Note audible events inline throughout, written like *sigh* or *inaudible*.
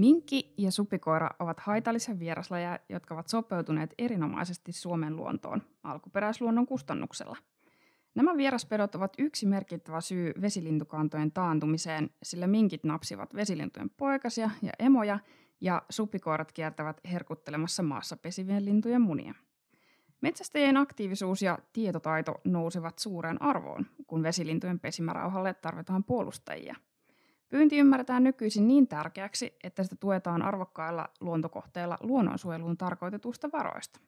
Minkki ja supikoira ovat haitallisia vieraslajeja, jotka ovat sopeutuneet erinomaisesti Suomen luontoon alkuperäisluonnon kustannuksella. Nämä vieraspedot ovat yksi merkittävä syy vesilintukantojen taantumiseen, sillä minkit napsivat vesilintujen poikasia ja emoja ja supikoirat kiertävät herkuttelemassa maassa pesivien lintujen munia. Metsästäjien aktiivisuus ja tietotaito nousevat suureen arvoon, kun vesilintujen pesimärauhalle tarvitaan puolustajia – Pyynti ymmärretään nykyisin niin tärkeäksi, että sitä tuetaan arvokkailla luontokohteilla luonnonsuojeluun tarkoitetusta varoista.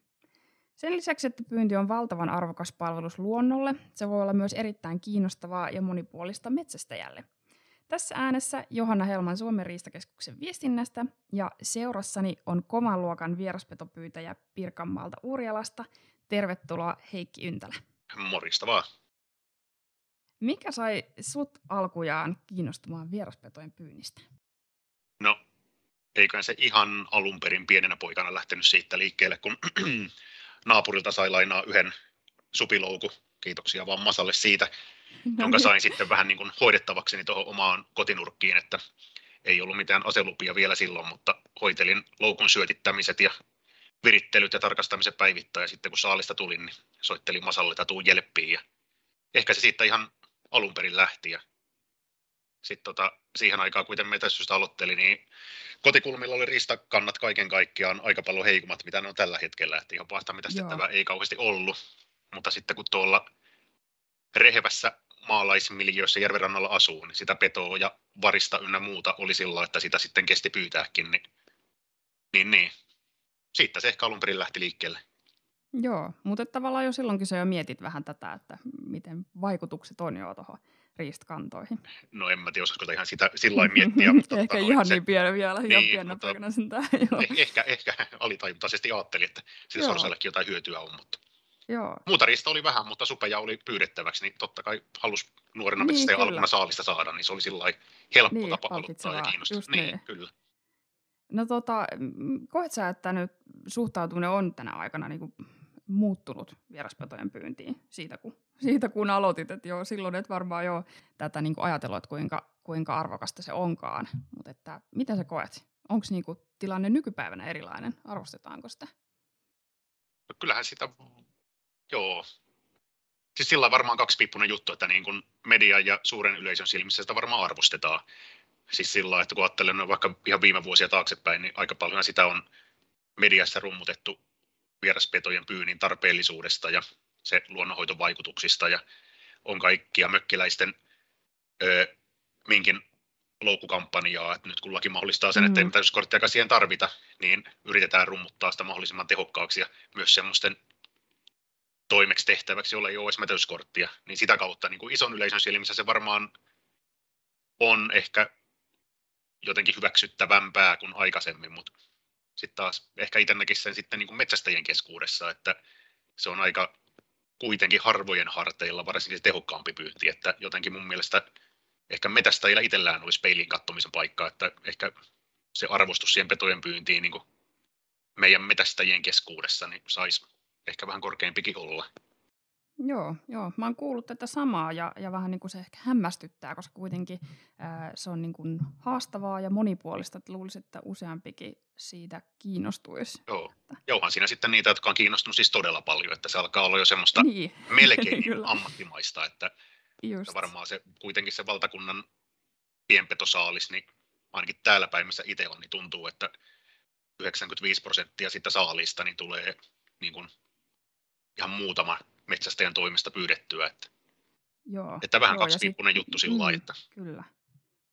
Sen lisäksi, että pyynti on valtavan arvokas palvelus luonnolle, se voi olla myös erittäin kiinnostavaa ja monipuolista metsästäjälle. Tässä äänessä Johanna Helman Suomen riistakeskuksen viestinnästä ja seurassani on kovan luokan vieraspetopyytäjä Pirkanmaalta Urjalasta. Tervetuloa Heikki Yntälä. Morista vaan. Mikä sai sut alkujaan kiinnostumaan vieraspetojen pyynnistä? No, eiköhän se ihan alun perin pienenä poikana lähtenyt siitä liikkeelle, kun *clears throat* naapurilta sai lainaa yhden supilouku. Kiitoksia vaan Masalle siitä, no jonka niin. sain sitten vähän niin kuin hoidettavakseni tuohon omaan kotinurkkiin, että ei ollut mitään aselupia vielä silloin, mutta hoitelin loukun syötittämiset ja virittelyt ja tarkastamiset päivittäin ja sitten kun saalista tulin, niin soittelin Masalle, että tuu jelppiin ja ehkä se siitä ihan alun perin lähti. Ja sitten tota, siihen aikaan, kuten metästystä aloitteli, niin kotikulmilla oli ristakannat kaiken kaikkiaan aika paljon heikommat, mitä ne on tällä hetkellä. Että ihan pahta metästettävää ei kauheasti ollut. Mutta sitten kun tuolla rehevässä maalaismiljöissä järvenrannalla asuu, niin sitä petoa ja varista ynnä muuta oli sillä, että sitä sitten kesti pyytääkin. Niin, niin, niin. Siitä se ehkä alun perin lähti liikkeelle. Joo, mutta tavallaan jo silloinkin sä jo mietit vähän tätä, että miten vaikutukset on jo tuohon riistkantoihin. No en mä tiedä, osaisiko ihan sitä sillä miettiä. *laughs* Mutta ehkä tota, ihan se, niin pieni vielä, niin, ihan pienenä poikana sentään. Eh, ehkä, ehkä alitajuntaisesti ajattelin, että sillä sorsallekin jotain hyötyä on, mutta Joo. Muuta riista oli vähän, mutta supeja oli pyydettäväksi, niin totta kai halusi nuorena niin, metsästä alkuna saalista saada, niin se oli sillä helppo niin, tapa aloittaa ja kiinnostaa. Niin, niin, kyllä. No tota, koet sä, että nyt suhtautuminen on tänä aikana niin kuin muuttunut vieraspetojen pyyntiin siitä, kun, siitä, kun aloitit. Että joo, silloin et varmaan jo tätä niin kuin ajatellut, että kuinka, kuinka arvokasta se onkaan. Mutta että mitä sä koet? Onko niin tilanne nykypäivänä erilainen? Arvostetaanko sitä? No kyllähän sitä, joo. Siis sillä on varmaan kaksipiippunen juttu, että niin kuin median ja suuren yleisön silmissä sitä varmaan arvostetaan. Siis sillä että kun ajattelen vaikka ihan viime vuosia taaksepäin, niin aika paljon sitä on mediassa rummutettu vieraspetojen pyynnin tarpeellisuudesta ja se luonnonhoitovaikutuksista ja on kaikkia mökkiläisten ö, minkin loukkukampanjaa, että nyt kun laki mahdollistaa sen, mm. että ei täyskorttiakaan siihen tarvita, niin yritetään rummuttaa sitä mahdollisimman tehokkaaksi ja myös semmoisten toimeksi tehtäväksi, jolla ei ole edes niin sitä kautta niin kuin ison yleisön silmissä se varmaan on ehkä jotenkin hyväksyttävämpää kuin aikaisemmin, mutta sitten taas ehkä itse näkisi sen sitten niin kuin metsästäjien keskuudessa, että se on aika kuitenkin harvojen harteilla varsinkin se tehokkaampi pyynti, että jotenkin mun mielestä ehkä metästäjillä itsellään olisi peilin kattomisen paikka, että ehkä se arvostus siihen petojen pyyntiin niin kuin meidän metästäjien keskuudessa niin saisi ehkä vähän korkeampikin olla. Joo, joo. Mä oon kuullut tätä samaa ja, ja vähän niin kuin se ehkä hämmästyttää, koska kuitenkin ää, se on niin kuin haastavaa ja monipuolista. Että luulisin, että useampikin siitä kiinnostuisi. Joo. Jouhan siinä sitten niitä, jotka on kiinnostunut siis todella paljon, että se alkaa olla jo semmoista niin. *laughs* melkein ammattimaista, että, että varmaan se kuitenkin se valtakunnan pienpetosaalis, niin ainakin täällä päin, missä itse on, niin tuntuu, että 95 prosenttia sitä saalista niin tulee niin kuin ihan muutama metsästäjän toimesta pyydettyä. Että, joo, että vähän joo, kaksipiippunen juttu sillä. Mm, että... Kyllä.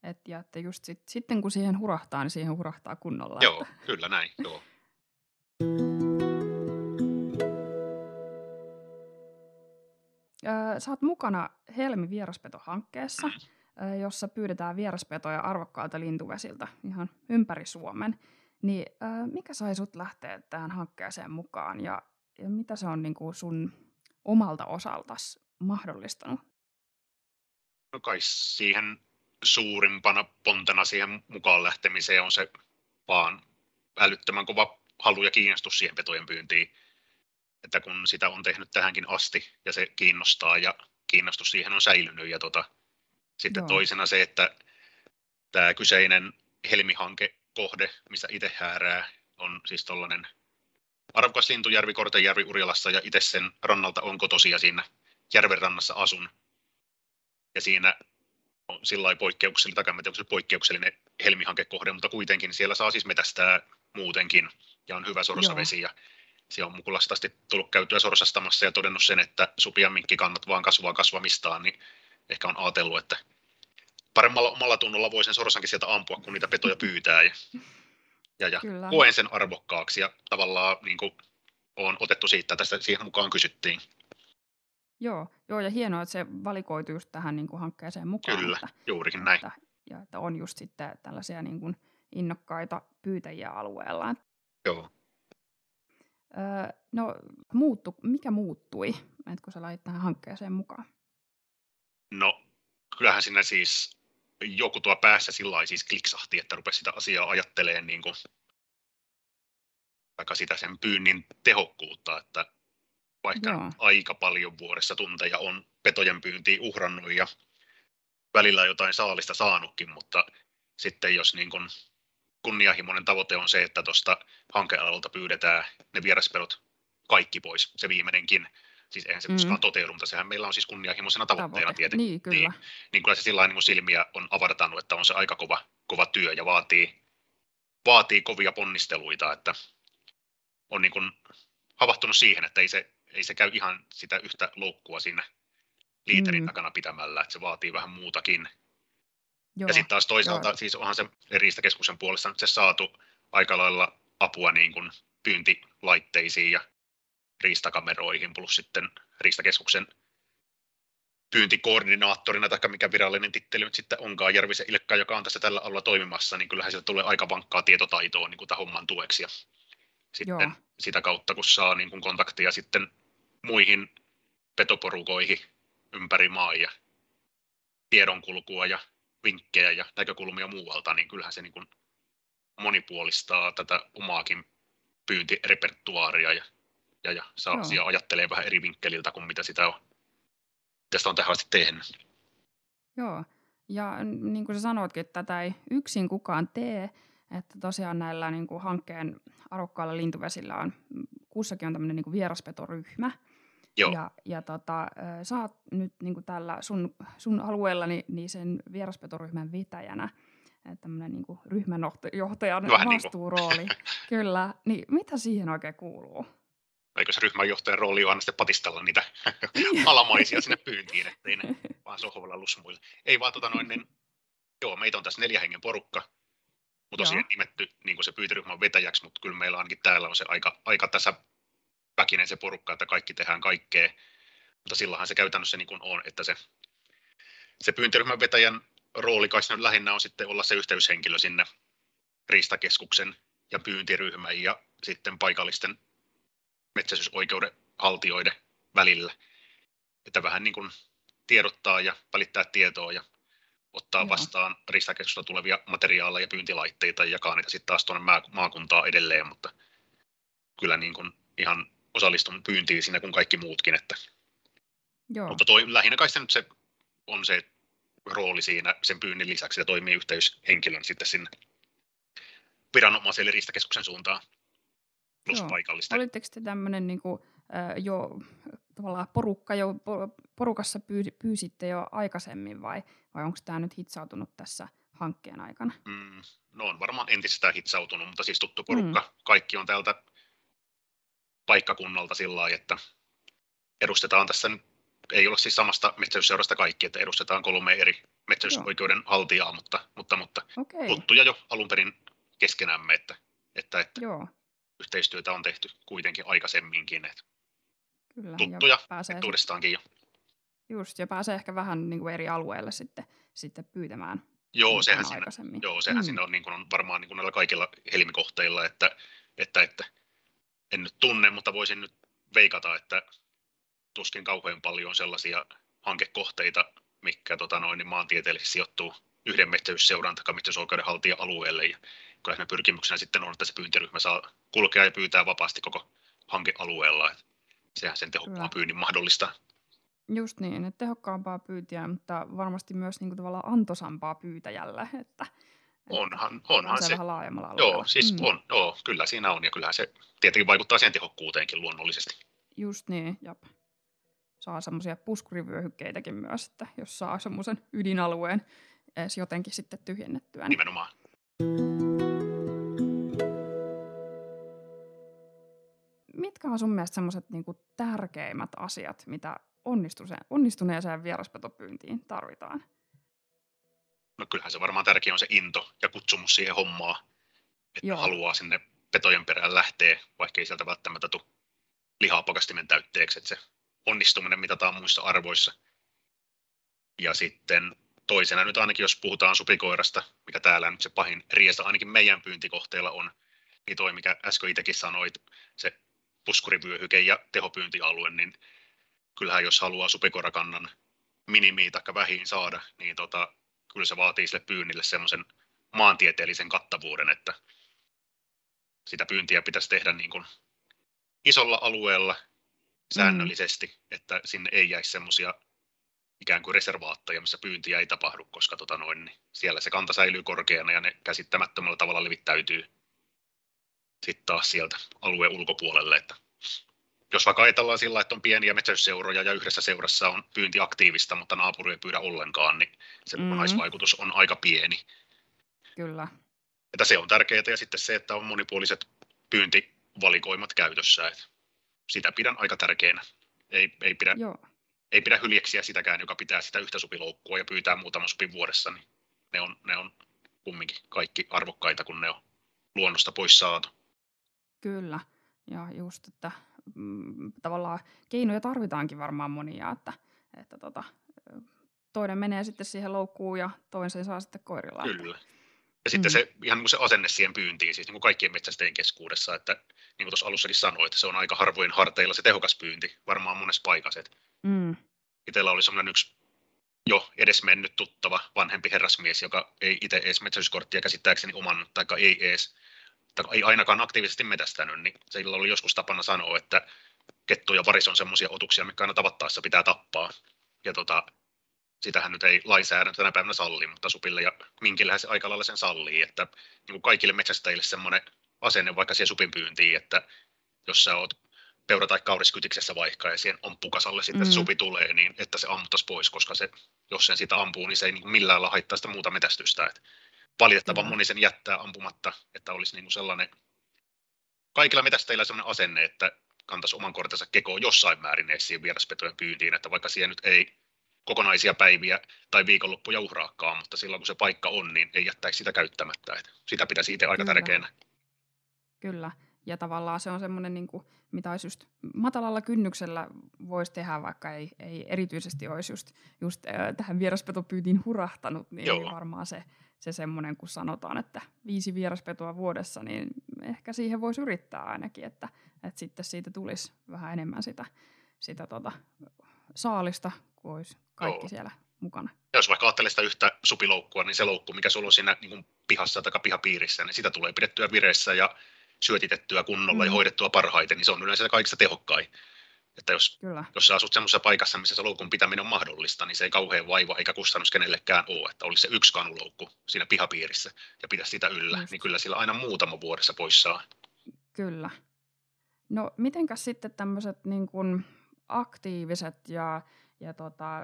Et, ja että just sit, sitten kun siihen hurahtaa, niin siihen hurahtaa kunnolla. Joo, että... kyllä näin, joo. *laughs* Sä oot mukana Helmi vieraspetohankkeessa, jossa pyydetään vieraspetoja arvokkaalta lintuvesiltä ihan ympäri Suomen. Niin mikä sai sut lähteä tähän hankkeeseen mukaan ja, ja mitä se on niin kuin sun omalta osaltas mahdollistanut? No kai siihen suurimpana pontena siihen mukaan lähtemiseen on se vaan älyttömän kova halu ja kiinnostus siihen petojen pyyntiin. Että kun sitä on tehnyt tähänkin asti ja se kiinnostaa ja kiinnostus siihen on säilynyt. Ja tota, sitten Joo. toisena se, että tämä kyseinen Helmi-hanke kohde, missä itse häärää, on siis tuollainen arvokas lintujärvi Kortejärvi Urjalassa ja itse sen rannalta on kotosia siinä järven rannassa asun. Ja siinä on sillä poikkeuksellinen, takamäärin poikkeuksellinen helmihankekohde, mutta kuitenkin siellä saa siis metästää muutenkin ja on hyvä sorsavesi. Ja siellä on mukulasta asti tullut käytyä sorsastamassa ja todennut sen, että supia kannat vaan kasvaa kasvamistaan, niin ehkä on ajatellut, että paremmalla omalla tunnolla voi sen sorsankin sieltä ampua, kun niitä petoja pyytää. Ja, ja, ja koen sen arvokkaaksi ja tavallaan niin kuin, on otettu siitä, tästä siihen mukaan kysyttiin. Joo, joo ja hienoa, että se valikoitu just tähän niin kuin hankkeeseen mukaan. Kyllä, että, juurikin näin. Että, ja että on just sitten tällaisia niin kuin innokkaita pyytäjiä alueella. Joo. Öö, no, muuttu, mikä muuttui, että kun sä lait tähän hankkeeseen mukaan? No, kyllähän siinä siis joku tuo päässä sillä siis kliksahti, että rupesi sitä asiaa ajattelemaan niin kuin, vaikka sitä sen pyynnin tehokkuutta, että vaikka Joo. aika paljon vuodessa tunteja on petojen pyyntiin uhrannut ja välillä jotain saalista saanutkin, mutta sitten jos niin kuin kunnianhimoinen tavoite on se, että tuosta hankealalta pyydetään ne vieraspelot kaikki pois, se viimeinenkin, siis eihän se mm. koskaan toteudu, mutta sehän meillä on siis kunnianhimoisena tavoitteena Tavoite. tietenkin. Niin, kyllä. Niin, niin kyllä se sillä niin silmiä on avartanut, että on se aika kova, kova työ ja vaatii, vaatii kovia ponnisteluita, että on niin kuin havahtunut siihen, että ei se, ei se käy ihan sitä yhtä loukkua siinä liiterin mm. takana pitämällä, että se vaatii vähän muutakin. Joo, ja sitten taas toisaalta, joo. siis onhan se Riistakeskuksen puolesta nyt se saatu aika lailla apua niin kuin pyyntilaitteisiin ja riistakameroihin, plus sitten Riistakeskuksen pyyntikoordinaattorina, tai mikä virallinen titteli nyt sitten onkaan Järvisen Ilkka, joka on tässä tällä alueella toimimassa, niin kyllähän sieltä tulee aika vankkaa tietotaitoa niin kuin tämän homman tueksi. Ja sitten Joo. sitä kautta, kun saa niin kuin kontaktia sitten muihin petoporukoihin ympäri maa ja tiedonkulkua ja vinkkejä ja näkökulmia muualta, niin kyllähän se niin kuin monipuolistaa tätä omaakin pyyntirepertuaaria ja, ja, ja saa Joo. asiaa ajattelee vähän eri vinkkeliltä kuin mitä sitä on, tästä on tähän asti tehnyt. Joo, ja niin kuin sä sanoitkin, että tätä ei yksin kukaan tee, että tosiaan näillä niin kuin hankkeen arvokkailla lintuvesillä on, kussakin on tämmöinen niin kuin vieraspetoryhmä, Joo. Ja, ja tota, sä oot nyt niin kuin tällä sun, sun alueellani niin sen vieraspetoryhmän vetäjänä, tämmöinen niin ryhmänjohtajan Vähän vastuurooli. Niin *laughs* Kyllä. Niin mitä siihen oikein kuuluu? Eikö se ryhmänjohtajan rooli on sitten patistella niitä *laughs* alamaisia sinne pyyntiin, ettei ne vaan sohvalla lusmuille. Ei vaan tota noin, niin, joo, meitä on tässä neljä hengen porukka, mutta tosiaan nimetty niin se pyytöryhmän vetäjäksi, mutta kyllä meillä ainakin täällä on se aika, aika tässä väkinen se porukka, että kaikki tehdään kaikkea, mutta silloinhan se käytännössä niin kuin on, että se, se pyyntiryhmän vetäjän rooli kai lähinnä on sitten olla se yhteyshenkilö sinne riistakeskuksen ja pyyntiryhmän ja sitten paikallisten metsästysoikeuden haltijoiden välillä. Että vähän niin kuin tiedottaa ja välittää tietoa ja ottaa Joo. vastaan riistakeskusta tulevia materiaaleja ja pyyntilaitteita ja jakaa niitä sitten taas tuonne maakuntaa edelleen, mutta kyllä niin kuin ihan osallistun pyyntiin siinä kuin kaikki muutkin. Että. Joo. Mutta toi, lähinnä kai se nyt se on se rooli siinä sen pyynnin lisäksi ja toimii yhteyshenkilön sitten sinne viranomaiselle riistakeskuksen suuntaan plus Joo. paikallista. Olitteko te tämmöinen niin kuin, äh, jo tavallaan porukka jo, porukassa pyysi, pyysitte jo aikaisemmin vai, vai onko tämä nyt hitsautunut tässä hankkeen aikana? Mm, no on varmaan entisestään hitsautunut, mutta siis tuttu porukka. Mm. Kaikki on täältä paikkakunnalta sillä lailla, että edustetaan tässä nyt, ei ole siis samasta metsästysseurasta kaikki, että edustetaan kolme eri metsästysoikeuden haltijaa, mutta, mutta, mutta okay. tuttuja jo alun perin keskenämme, että, että, että Joo. Yhteistyötä on tehty kuitenkin aikaisemminkin. Että Kyllä, tuttuja pääsee uudestaankin jo. Just, ja pääsee ehkä vähän niin kuin eri alueelle sitten, sitten pyytämään. Joo, sehän, siinä, joo, sehän mm. siinä on, niin kuin on varmaan niin kuin näillä kaikilla helmikohteilla, että, että, että en nyt tunne, mutta voisin nyt veikata, että tuskin kauhean paljon sellaisia hankekohteita, mikä tota noin, niin maantieteellisesti sijoittuu yhden metsäysseuran tai alueelle. Ja kyllä me pyrkimyksenä sitten on, että se pyyntiryhmä saa kulkea ja pyytää vapaasti koko hankealueella. Että sehän sen tehokkaan pyynnin mahdollistaa. Just niin, että tehokkaampaa pyytiä, mutta varmasti myös niin kuin tavallaan antosampaa pyytäjälle, että, Onhan, onhan se. se. vähän laajemmalla alueella. Joo, siis mm. on, joo, kyllä siinä on ja kyllähän se tietenkin vaikuttaa sen tehokkuuteenkin luonnollisesti. Just niin, jap. Saa semmoisia puskurivyöhykkeitäkin myös, että jos saa semmoisen ydinalueen edes jotenkin sitten tyhjennettyä. Niin... Nimenomaan. Mitkä on sun mielestä semmoiset niinku tärkeimmät asiat, mitä onnistuneeseen vieraspetopyyntiin tarvitaan? No kyllähän se varmaan tärkein on se into ja kutsumus siihen hommaan, että Joo. haluaa sinne petojen perään lähteä, vaikka ei sieltä välttämättä tule lihaa pakastimen täytteeksi, että se onnistuminen mitataan muissa arvoissa. Ja sitten toisena nyt ainakin, jos puhutaan supikoirasta, mikä täällä nyt se pahin riesa ainakin meidän pyyntikohteella on, niin toi, mikä äsken itsekin sanoit, se puskurivyöhyke ja tehopyyntialue, niin kyllähän jos haluaa supikoirakannan minimiin tai vähiin saada, niin tota, kyllä se vaatii sille pyynnille semmoisen maantieteellisen kattavuuden, että sitä pyyntiä pitäisi tehdä niin kuin isolla alueella säännöllisesti, mm. että sinne ei jäisi semmoisia ikään kuin reservaatteja, missä pyyntiä ei tapahdu, koska tota noin, niin siellä se kanta säilyy korkeana ja ne käsittämättömällä tavalla levittäytyy sitten taas sieltä alueen ulkopuolelle. Että jos vaikka ajatellaan sillä, että on pieniä metsästysseuroja ja yhdessä seurassa on pyynti aktiivista, mutta naapuri ei pyydä ollenkaan, niin se mm. kokonaisvaikutus on aika pieni. Kyllä. Että se on tärkeää ja sitten se, että on monipuoliset pyyntivalikoimat käytössä. Että sitä pidän aika tärkeänä. Ei, ei, pidä, Joo. ei pidä hyljeksiä sitäkään, joka pitää sitä yhtä supiloukkua ja pyytää muutama supin vuodessa. Niin ne, on, ne on kumminkin kaikki arvokkaita, kun ne on luonnosta pois saatu. Kyllä. Ja just, että mm, tavallaan keinoja tarvitaankin varmaan monia, että, että tota, toinen menee sitten siihen loukkuun ja toinen sen saa sitten koirilla. Kyllä. Ja sitten mm. se ihan niin kuin se asenne siihen pyyntiin, siis niin kuin kaikkien metsästäjien keskuudessa, että niin kuin tuossa alussakin sanoin, että se on aika harvoin harteilla se tehokas pyynti, varmaan monessa paikassa. Mm. Itsellä oli semmoinen yksi jo edes mennyt tuttava vanhempi herrasmies, joka ei itse edes metsästyskorttia käsittääkseni omannut, tai ei edes, tai ei ainakaan aktiivisesti metästänyt, niin sillä oli joskus tapana sanoa, että kettu ja varis on semmoisia otuksia, mikä aina tavattaessa pitää tappaa. Ja tota, sitähän nyt ei lainsäädäntö tänä päivänä salli, mutta supille ja minkillähän se aika lailla sen sallii, että niin kuin kaikille metsästäjille semmoinen asenne vaikka siihen supin pyyntiin, että jos sä oot peura- tai kauriskytiksessä vaikka ja siihen on pukasalle sitten mm. supi tulee, niin että se ammuttaisi pois, koska se, jos sen sitä ampuu, niin se ei niin millään lailla haittaa sitä muuta metästystä. Et valitettavan moni sen jättää ampumatta, että olisi niin kuin sellainen, kaikilla metästäjillä sellainen asenne, että kantaisi oman kortensa kekoon jossain määrin edes siihen vieraspetojen pyyntiin, että vaikka siihen nyt ei kokonaisia päiviä tai viikonloppuja uhraakaan, mutta silloin kun se paikka on, niin ei jättäisi sitä käyttämättä. Että sitä pitäisi itse aika Kyllä. tärkeänä. Kyllä, ja tavallaan se on semmoinen, niin kuin, mitä olisi just matalalla kynnyksellä voisi tehdä, vaikka ei, ei erityisesti olisi just, just äh, tähän vieraspetopyytiin hurahtanut, niin Joo. varmaan se, se semmoinen, kun sanotaan, että viisi vieraspetoa vuodessa, niin ehkä siihen voisi yrittää ainakin, että, että sitten siitä tulisi vähän enemmän sitä, sitä tota, saalista, kun olisi kaikki Joo. siellä mukana. Ja jos vaikka ajattelee sitä yhtä supiloukkua, niin se loukku, mikä sulla on siinä niin kuin pihassa tai pihapiirissä, niin sitä tulee pidettyä vireessä ja syötitettyä kunnolla mm. ja hoidettua parhaiten, niin se on yleensä kaikista tehokkain. Että jos, Kyllä. jos sä asut semmoisessa paikassa, missä se loukun pitäminen on mahdollista, niin se ei kauhean vaiva eikä kustannus kenellekään ole, että olisi se yksi kanuloukku siinä pihapiirissä ja pidä sitä yllä, Just. niin kyllä sillä aina muutama vuodessa pois saa. Kyllä. No mitenkäs sitten tämmöiset niin kuin aktiiviset ja, ja tota,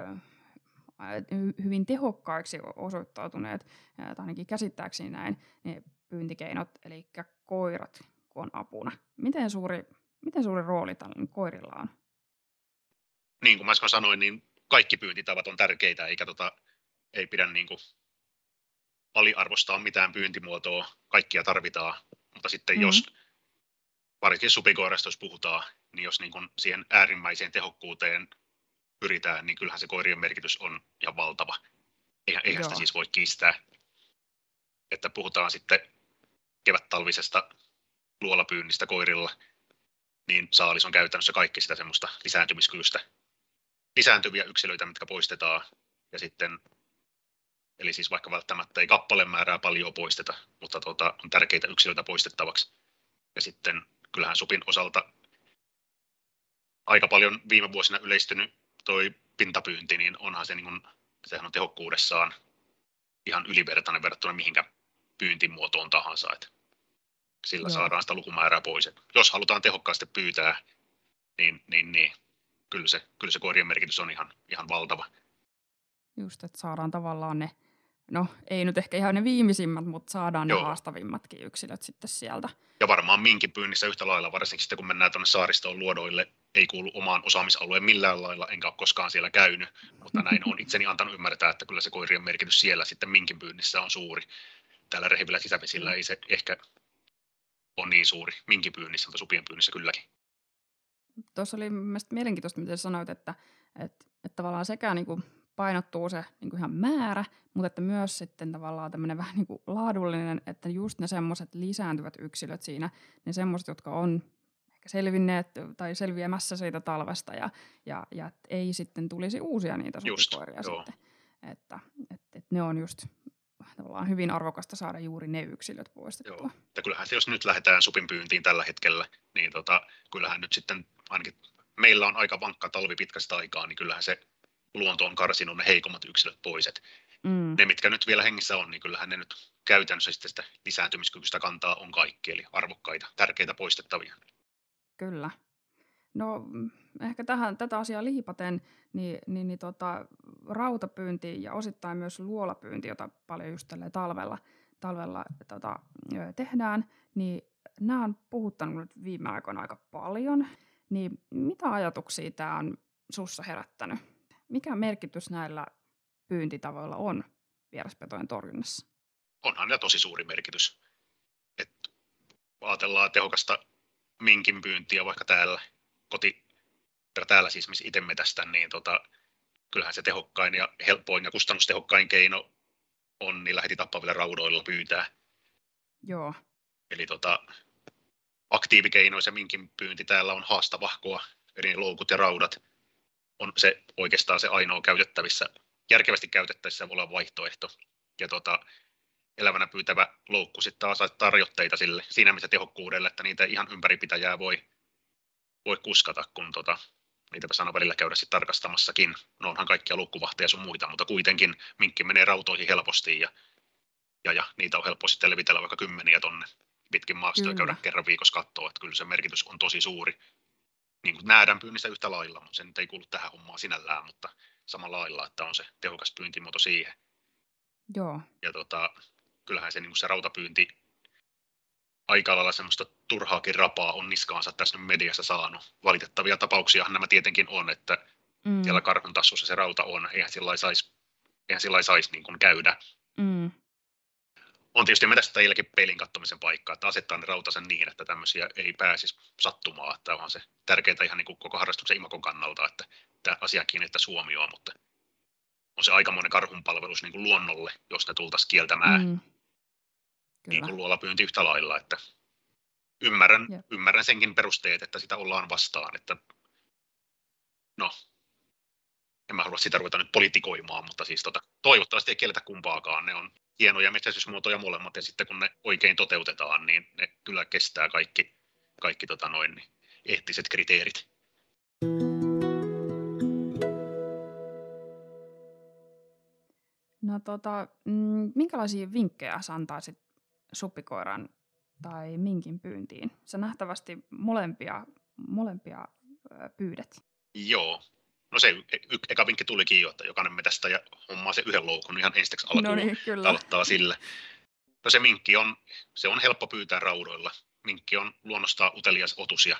hyvin tehokkaiksi osoittautuneet, tai ainakin käsittääkseni näin, ne pyyntikeinot, eli koirat, kun on apuna. Miten suuri, miten suuri rooli tällä koirilla on? Niin kuin mä äsken sanoin, niin kaikki pyyntitavat on tärkeitä, eikä tota, ei pidä niin kuin aliarvostaa mitään pyyntimuotoa, kaikkia tarvitaan, mutta sitten mm-hmm. jos varsinkin supikoirasta jos puhutaan, niin jos niin kuin siihen äärimmäiseen tehokkuuteen pyritään, niin kyllähän se koirien merkitys on ihan valtava. Eihän, eihän sitä siis voi kiistää. Että puhutaan sitten kevät-talvisesta luolapyynnistä koirilla, niin saalis on käytännössä kaikki sitä semmoista lisääntymiskyvystä lisääntyviä yksilöitä, mitkä poistetaan. Ja sitten, eli siis vaikka välttämättä ei kappaleen määrää paljon poisteta, mutta tuota, on tärkeitä yksilöitä poistettavaksi. Ja sitten kyllähän supin osalta aika paljon viime vuosina yleistynyt toi pintapyynti, niin onhan se, niin kuin, sehän on tehokkuudessaan ihan ylivertainen verrattuna mihinkä pyyntimuotoon tahansa. Että sillä Joo. saadaan sitä lukumäärää pois. Et jos halutaan tehokkaasti pyytää, niin, niin, niin kyllä, se, kyllä se koirien merkitys on ihan, ihan valtava. Just, että saadaan tavallaan ne, no ei nyt ehkä ihan ne viimeisimmät, mutta saadaan Joo. ne haastavimmatkin yksilöt sitten sieltä. Ja varmaan minkin pyynnissä yhtä lailla, varsinkin sitten kun mennään tuonne saaristoon luodoille, ei kuulu omaan osaamisalueen millään lailla, enkä ole koskaan siellä käynyt, mutta näin on *laughs* itseni antanut ymmärtää, että kyllä se koirien merkitys siellä sitten minkin pyynnissä on suuri. Täällä rehevillä sisävesillä ei se ehkä ole niin suuri. Minkin pyynnissä, mutta supien pyynnissä kylläkin. Tuossa oli mielestäni mielenkiintoista, miten sanoit, että, että, että tavallaan sekä niin kuin painottuu se niin kuin ihan määrä, mutta että myös sitten tavallaan tämmöinen vähän niin kuin laadullinen, että just ne semmoiset lisääntyvät yksilöt siinä, ne semmoiset, jotka on ehkä selvinneet tai selviämässä siitä talvesta ja, ja, ja ei sitten tulisi uusia niitä Just, supikoiria joo. sitten. Että, että, että ne on just tavallaan hyvin arvokasta saada juuri ne yksilöt poistettua. Joo. Ja kyllähän se, jos nyt lähdetään supin pyyntiin tällä hetkellä, niin tota, kyllähän nyt sitten ainakin meillä on aika vankka talvi pitkästä aikaa, niin kyllähän se luonto on karsinut ne heikommat yksilöt pois. Et Mm, ne, mitkä nyt vielä hengissä on, niin kyllähän ne nyt käytännössä sitten sitä lisääntymiskykyistä kantaa on kaikki, eli arvokkaita, tärkeitä poistettavia. Kyllä. No mm, ehkä tähän, tätä asiaa liipaten, niin, niin, niin tota, rautapyynti ja osittain myös luolapyynti, jota paljon just talvella, talvella tota, tehdään, niin nämä on puhuttanut nyt viime aikoina aika paljon. Niin mitä ajatuksia tämä on sussa herättänyt? Mikä merkitys näillä pyyntitavoilla on vieraspetojen torjunnassa? Onhan ne tosi suuri merkitys. Et ajatellaan tehokasta minkin pyyntiä vaikka täällä, koti, täällä siis missä itse metästän, niin tota, kyllähän se tehokkain ja helpoin ja kustannustehokkain keino on niillä heti tappavilla raudoilla pyytää. Joo, Eli tota, aktiivikeinoin se minkin pyynti täällä on haastavahkoa, eri loukut ja raudat on se oikeastaan se ainoa käytettävissä, järkevästi käytettävissä oleva vaihtoehto. Ja tota, elävänä pyytävä loukku sitten taas asettaa rajoitteita sille siinä missä tehokkuudelle, että niitä ihan ympäripitäjää voi, voi kuskata, kun tota, niitä saa välillä käydä sitten tarkastamassakin. No onhan kaikkia loukkuvahteja sun muita, mutta kuitenkin minkki menee rautoihin helposti ja, ja, ja niitä on helppo sitten levitellä vaikka kymmeniä tonne pitkin maastoa ja Kyllä. käydä kerran viikossa katsoa, että kyllä se merkitys on tosi suuri. Niin kuin nähdään pyynnissä yhtä lailla, mutta se nyt ei kuulu tähän hommaan sinällään, mutta samalla lailla, että on se tehokas pyyntimuoto siihen. joo, Ja tota, kyllähän se, niin kuin se rautapyynti aika lailla semmoista turhaakin rapaa on niskaansa tässä nyt mediassa saanut. Valitettavia tapauksiahan nämä tietenkin on, että mm, siellä karhun tassussa se rauta on, eihän sillä saisi eihän sillä lailla sais niin kuin käydä. mm, On tietysti metästäjilläkin peilin kattomisen paikka, että asettaa ne rautasen niin, että tämmöisiä ei pääsisi sattumaan. Että on se tärkeää ihan niin kuin koko harrastuksen imakon kannalta, että tämä asia kiinnittää huomioon, mutta on se aikamoinen karhunpalvelus niin kuin luonnolle, jos ne tultaisiin kieltämään mm. Niin kuin luolapyynti yhtä lailla, että ymmärrän, ymmärrän senkin perusteet, että sitä ollaan vastaan, että no, en mä halua sitä ruveta nyt politikoimaan, mutta siis tota, toivottavasti ei kielletä kumpaakaan, ne on hienoja metsästysmuotoja molemmat, ja sitten kun ne oikein toteutetaan, niin ne kyllä kestää kaikki, kaikki tota noin, niin eettiset kriteerit. No tota, mm, minkälaisia vinkkejä sä antaisit suppikoiran tai minkin pyyntiin? Sä nähtävästi molempia, molempia pyydät. Joo. No se y- eka vinkki tulikin jo, että jokainen metästä ja hommaa se yhden loukun ihan ensiksi alkuun. No niin, kyllä. aloittaa sillä. No se minkki on, se on helppo pyytää raudoilla. Minkki on luonnostaan utelias otus ja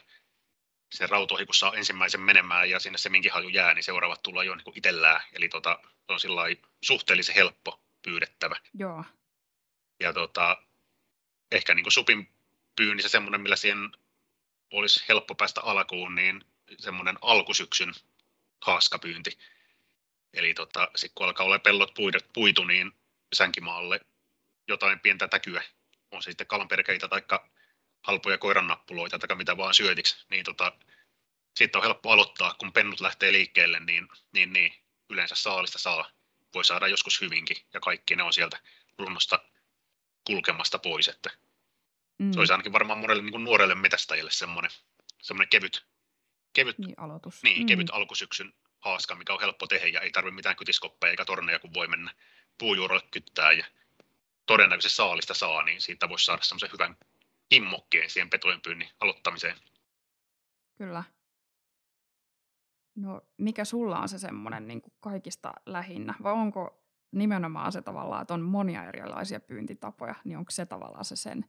sen rautoihin, kun saa ensimmäisen menemään ja sinne se minkihaju jää, niin seuraavat tulee jo niin itsellään. Eli tota, se on suhteellisen helppo pyydettävä. Joo, Ja tota, ehkä niin kuin supin pyynnissä semmoinen, millä siihen olisi helppo päästä alkuun, niin semmoinen alkusyksyn haaskapyynti. Eli tota, sit kun alkaa olla pellot puidet, puitu, niin sänkimaalle jotain pientä täkyä, on se sitten kalanperkeitä tai halpoja koirannappuloita tai mitä vaan syötiksi, niin tota, sitten on helppo aloittaa, kun pennut lähtee liikkeelle, niin, niin, niin yleensä saalista saa, voi saada joskus hyvinkin, ja kaikki ne on sieltä luonnosta kulkemasta pois, että mm, se olisi ainakin varmaan monelle niin kuin nuorelle metästäjälle semmoinen, semmoinen kevyt, kevyt, niin aloitus. niin, mm, kevyt alkusyksyn haaska, mikä on helppo tehdä ja ei tarvitse mitään kytiskoppeja eikä torneja, kun voi mennä puujuurolle kyttää ja todennäköisesti saalista saa, niin siitä voisi saada semmoisen hyvän kimmokkeen siihen petojen pyynnin aloittamiseen. Kyllä. No mikä sulla on se semmoinen niin kaikista lähinnä? Vai onko nimenomaan se tavallaan, että on monia erilaisia pyyntitapoja, niin onko se tavallaan se sen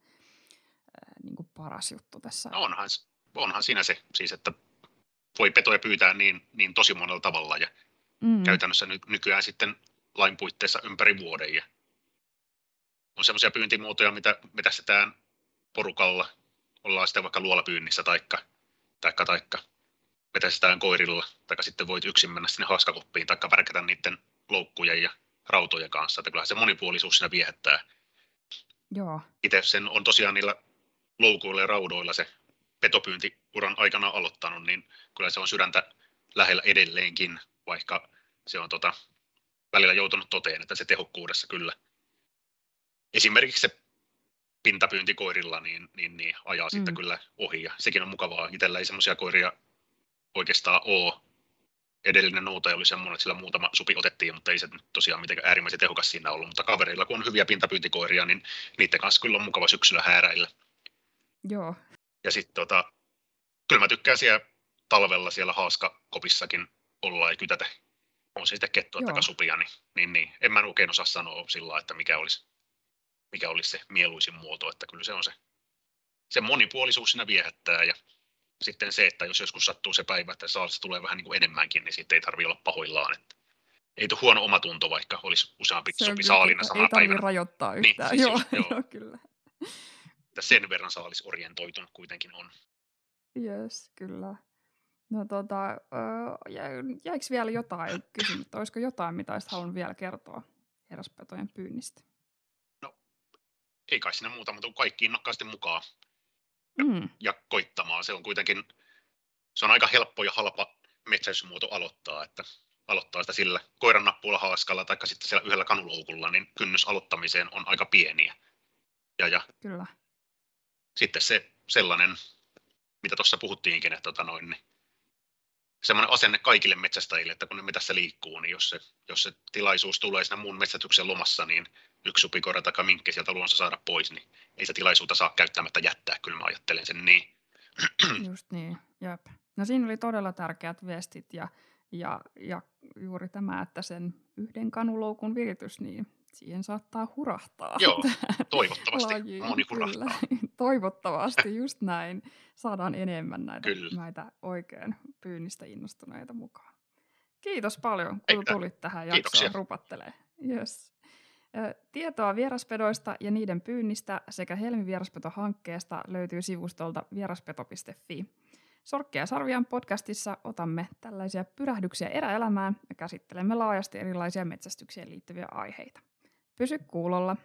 niin kuin paras juttu tässä? No onhan, onhan siinä se, siis että voi petoja pyytää niin, niin tosi monella tavalla ja mm. käytännössä ny, nykyään sitten lain puitteissa ympäri vuoden. Ja on semmoisia pyyntimuotoja, mitä vetästetään porukalla, ollaan sitten vaikka luolapyynnissä taikka, taikka, taikka vetästetään koirilla, tai sitten voit yksin mennä sinne haaskakoppiin tai värkätä niiden loukkujen ja rautojen kanssa, että kyllähän se monipuolisuus siinä viehättää. Joo. Itse sen on tosiaan niillä loukuilla ja raudoilla se petopyyntiuran aikana aloittanut, niin kyllä se on sydäntä lähellä edelleenkin, vaikka se on tota, välillä joutunut toteen, että se tehokkuudessa kyllä. Esimerkiksi se pintapyynti koirilla niin, niin, niin ajaa mm. sitten kyllä ohi ja sekin on mukavaa. Itsellä ei semmoisia koiria oikeastaan ole. Edellinen noutaja oli semmoinen, että sillä muutama supi otettiin, mutta ei se nyt tosiaan mitenkään äärimmäisen tehokas siinä ollut. Mutta kavereilla, kun on hyviä pintapyyntikoiria, niin niiden kanssa kyllä on mukava syksyllä hääräillä. Joo. Ja sitten tota, kyllä mä tykkään siellä talvella siellä haaskakopissakin olla ja kytätä. On se sitten kettua tai supia, niin, niin, niin, en mä oikein osaa sanoa sillä että mikä olisi, mikä olisi se mieluisin muoto, että kyllä se on se, se monipuolisuus siinä viehättää ja sitten se, että jos joskus sattuu se päivä, että saalista tulee vähän niin kuin enemmänkin, niin sitten ei tarvitse olla pahoillaan. Että ei tuo huono omatunto, vaikka olisi useampi sopi saalina samana päivänä. Ei rajoittaa niin, yhtään. Niin, siis joo, joo. joo, kyllä. Että sen verran saalisorientoitunut kuitenkin on. Yes, kyllä. No tota, jäikö vielä jotain *clears throat* kysymystä? Olisiko jotain, mitä olisit halunnut vielä kertoa herraspetojen pyynnistä? No, ei kai siinä muuta, mutta kaikki innokkaasti mukaan mm. ja koittamaan. Se on kuitenkin, se on aika helppo ja halpa metsästysmuoto aloittaa, että aloittaa sitä sillä koiran nappuilla haaskalla tai sitten siellä yhdellä kanuloukulla, niin kynnys aloittamiseen on aika pieniä. Ja, ja Kyllä. Sitten se sellainen, mitä tuossa puhuttiinkin, että tota noin, niin semmoinen asenne kaikille metsästäjille, että kun ne metässä liikkuu, niin jos se, jos se tilaisuus tulee siinä muun metsätyksen lomassa, niin yksi supikoira tai minkki sieltä luonsa saada pois, niin ei se tilaisuutta saa käyttämättä jättää, kyllä mä ajattelen sen niin. *clears throat* Just niin, jep. No siinä oli todella tärkeät viestit ja, ja, ja juuri tämä, että sen yhden kanuloukun viritys, niin siihen saattaa hurahtaa. Joo, toivottavasti lajiin. moni hurahtaa. Kyllä. *laughs* Toivottavasti, just näin. Saadaan enemmän näitä, näitä oikein pyynnistä innostuneita mukaan. Kiitos paljon, kun Eitä. tulit tähän jaksoon rupattelee. Yes. Tietoa vieraspedoista ja niiden pyynnistä sekä Helmi vieraspeto-hankkeesta löytyy sivustolta vieraspeto.fi. Sorkkia Sarvian podcastissa otamme tällaisia pyrähdyksiä eräelämään ja käsittelemme laajasti erilaisia metsästykseen liittyviä aiheita. Pysy kuulolla.